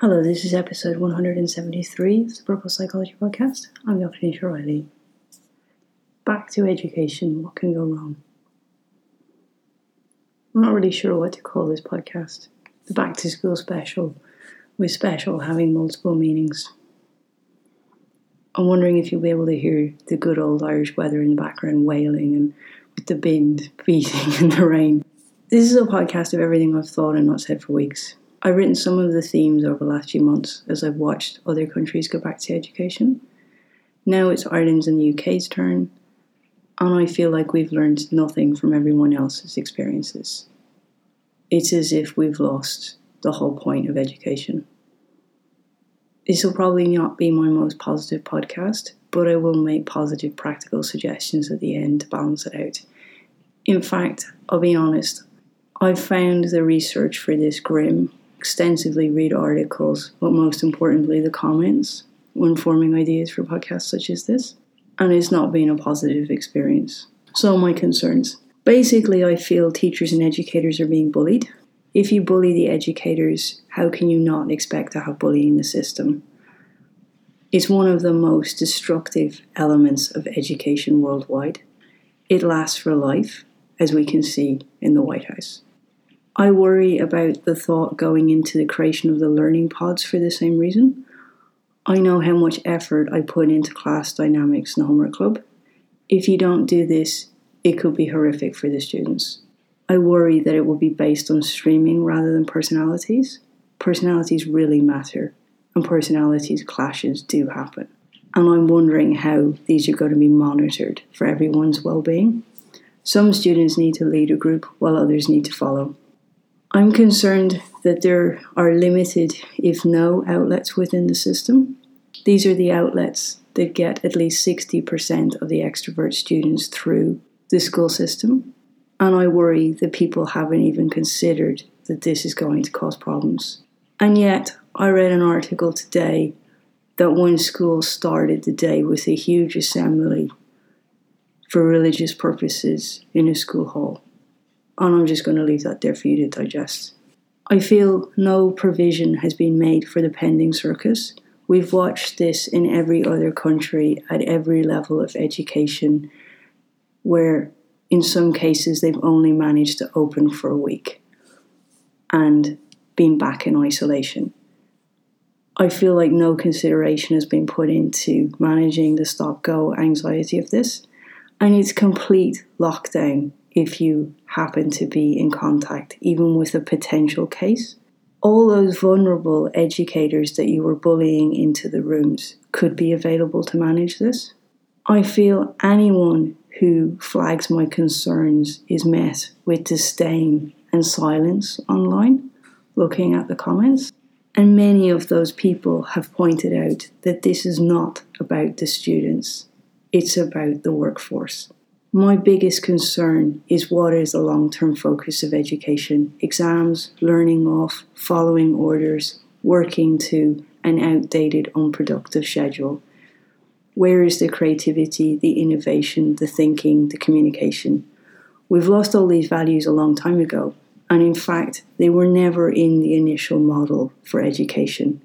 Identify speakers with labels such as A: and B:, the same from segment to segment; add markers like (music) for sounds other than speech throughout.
A: Hello, this is episode 173 of the Purple Psychology Podcast. I'm Dr. Nisha Riley. Back to education, what can go wrong? I'm not really sure what to call this podcast. The Back to School special, with special having multiple meanings. I'm wondering if you'll be able to hear the good old Irish weather in the background wailing and with the wind (laughs) beating in the rain. This is a podcast of everything I've thought and not said for weeks. I've written some of the themes over the last few months as I've watched other countries go back to education. Now it's Ireland's and the UK's turn, and I feel like we've learned nothing from everyone else's experiences. It's as if we've lost the whole point of education. This will probably not be my most positive podcast, but I will make positive practical suggestions at the end to balance it out. In fact, I'll be honest, I've found the research for this grim extensively read articles, but most importantly, the comments when forming ideas for podcasts such as this. And it's not been a positive experience. So, my concerns. Basically, I feel teachers and educators are being bullied. If you bully the educators, how can you not expect to have bullying in the system? It's one of the most destructive elements of education worldwide. It lasts for life, as we can see in the White House. I worry about the thought going into the creation of the learning pods for the same reason. I know how much effort I put into class dynamics and homework club. If you don't do this, it could be horrific for the students. I worry that it will be based on streaming rather than personalities. Personalities really matter, and personalities clashes do happen. And I'm wondering how these are going to be monitored for everyone's well-being. Some students need to lead a group while others need to follow. I'm concerned that there are limited, if no, outlets within the system. These are the outlets that get at least 60% of the extrovert students through the school system. And I worry that people haven't even considered that this is going to cause problems. And yet, I read an article today that one school started the day with a huge assembly for religious purposes in a school hall and I'm just going to leave that there for you to digest. I feel no provision has been made for the pending circus. We've watched this in every other country at every level of education, where in some cases they've only managed to open for a week and been back in isolation. I feel like no consideration has been put into managing the stop go anxiety of this, and it's complete lockdown if you happen to be in contact, even with a potential case. All those vulnerable educators that you were bullying into the rooms could be available to manage this. I feel anyone who flags my concerns is met with disdain and silence online, looking at the comments. And many of those people have pointed out that this is not about the students, it's about the workforce. My biggest concern is what is the long term focus of education exams, learning off, following orders, working to an outdated, unproductive schedule. Where is the creativity, the innovation, the thinking, the communication? We've lost all these values a long time ago, and in fact, they were never in the initial model for education.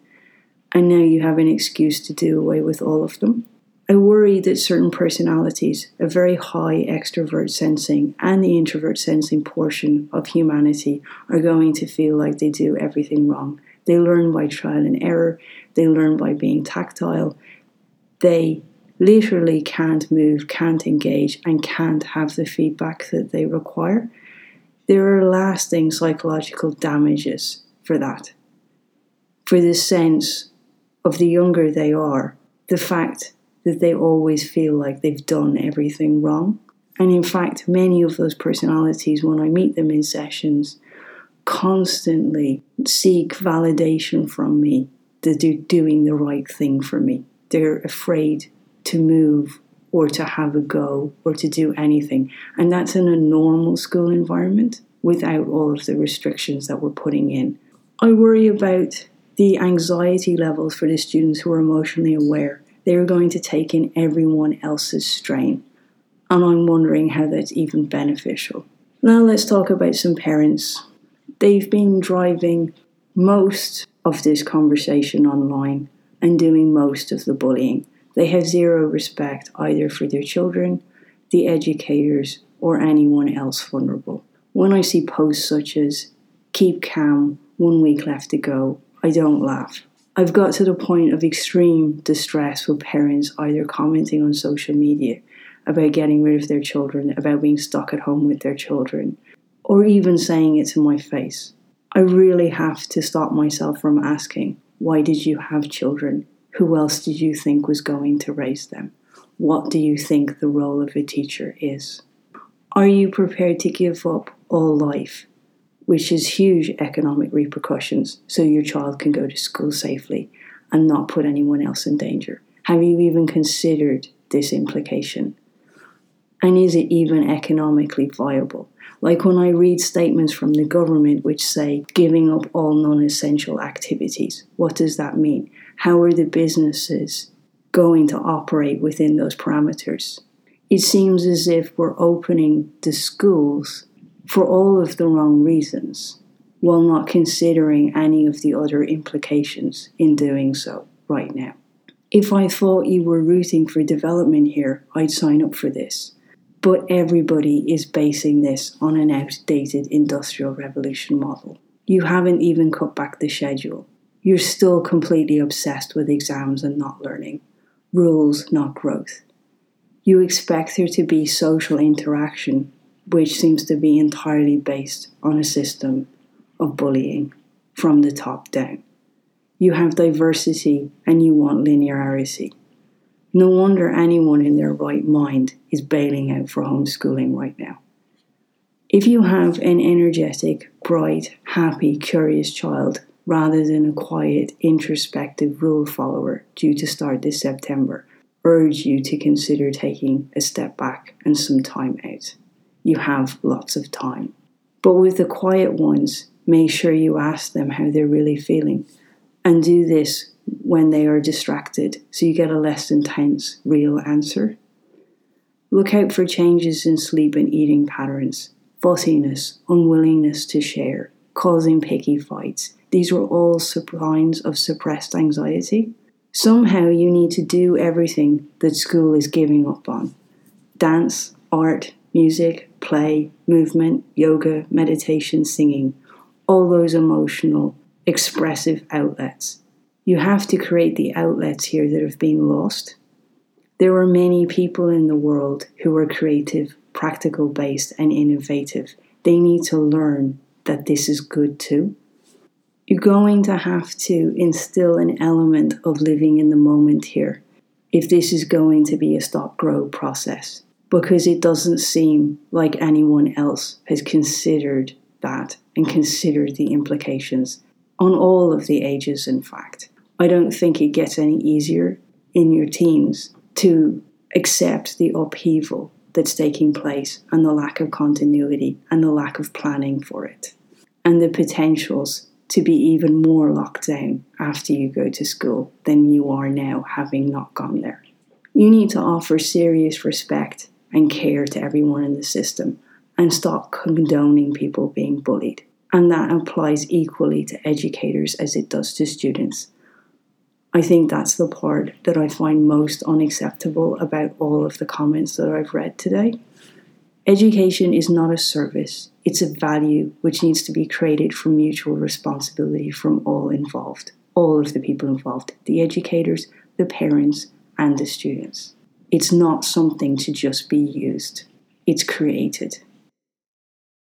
A: And now you have an excuse to do away with all of them. I worry that certain personalities, a very high extrovert sensing and the introvert sensing portion of humanity, are going to feel like they do everything wrong. They learn by trial and error, they learn by being tactile, they literally can't move, can't engage, and can't have the feedback that they require. There are lasting psychological damages for that. For the sense of the younger they are, the fact that they always feel like they've done everything wrong. And in fact, many of those personalities, when I meet them in sessions, constantly seek validation from me that they're doing the right thing for me. They're afraid to move or to have a go or to do anything. And that's in a normal school environment without all of the restrictions that we're putting in. I worry about the anxiety levels for the students who are emotionally aware they're going to take in everyone else's strain. And I'm wondering how that's even beneficial. Now, let's talk about some parents. They've been driving most of this conversation online and doing most of the bullying. They have zero respect either for their children, the educators, or anyone else vulnerable. When I see posts such as, keep calm, one week left to go, I don't laugh. I've got to the point of extreme distress with parents either commenting on social media about getting rid of their children, about being stuck at home with their children, or even saying it to my face. I really have to stop myself from asking, why did you have children? Who else did you think was going to raise them? What do you think the role of a teacher is? Are you prepared to give up all life which has huge economic repercussions, so your child can go to school safely and not put anyone else in danger? Have you even considered this implication? And is it even economically viable? Like when I read statements from the government which say giving up all non essential activities, what does that mean? How are the businesses going to operate within those parameters? It seems as if we're opening the schools for all of the wrong reasons, while not considering any of the other implications in doing so right now. If I thought you were rooting for development here, I'd sign up for this. But everybody is basing this on an outdated industrial revolution model. You haven't even cut back the schedule. You're still completely obsessed with exams and not learning. Rules, not growth. You expect there to be social interaction which seems to be entirely based on a system of bullying from the top down. You have diversity and you want linearity. No wonder anyone in their right mind is bailing out for homeschooling right now. If you have an energetic, bright, happy, curious child rather than a quiet, introspective rule follower due to start this September, urge you to consider taking a step back and some time out you have lots of time. But with the quiet ones, make sure you ask them how they're really feeling. And do this when they are distracted so you get a less intense, real answer. Look out for changes in sleep and eating patterns, fussiness, unwillingness to share, causing picky fights. These are all signs of suppressed anxiety. Somehow you need to do everything that school is giving up on dance, art, music, play, movement, yoga, meditation, singing, all those emotional, expressive outlets. You have to create the outlets here that have been lost. There are many people in the world who are creative, practical based, and innovative. They need to learn that this is good too. You're going to have to instill an element of living in the moment here if this is going to be a stop grow process because it doesn't seem like anyone else has considered that and considered the implications on all of the ages, in fact. I don't think it gets any easier in your teens to accept the upheaval that's taking place and the lack of continuity and the lack of planning for it, and the potentials to be even more locked down after you go to school than you are now, having not gone there. You need to offer serious respect and care to everyone in the system and stop condoning people being bullied. And that applies equally to educators as it does to students. I think that's the part that I find most unacceptable about all of the comments that I've read today. Education is not a service, it's a value which needs to be created from mutual responsibility from all involved, all of the people involved the educators, the parents, and the students. It's not something to just be used, it's created.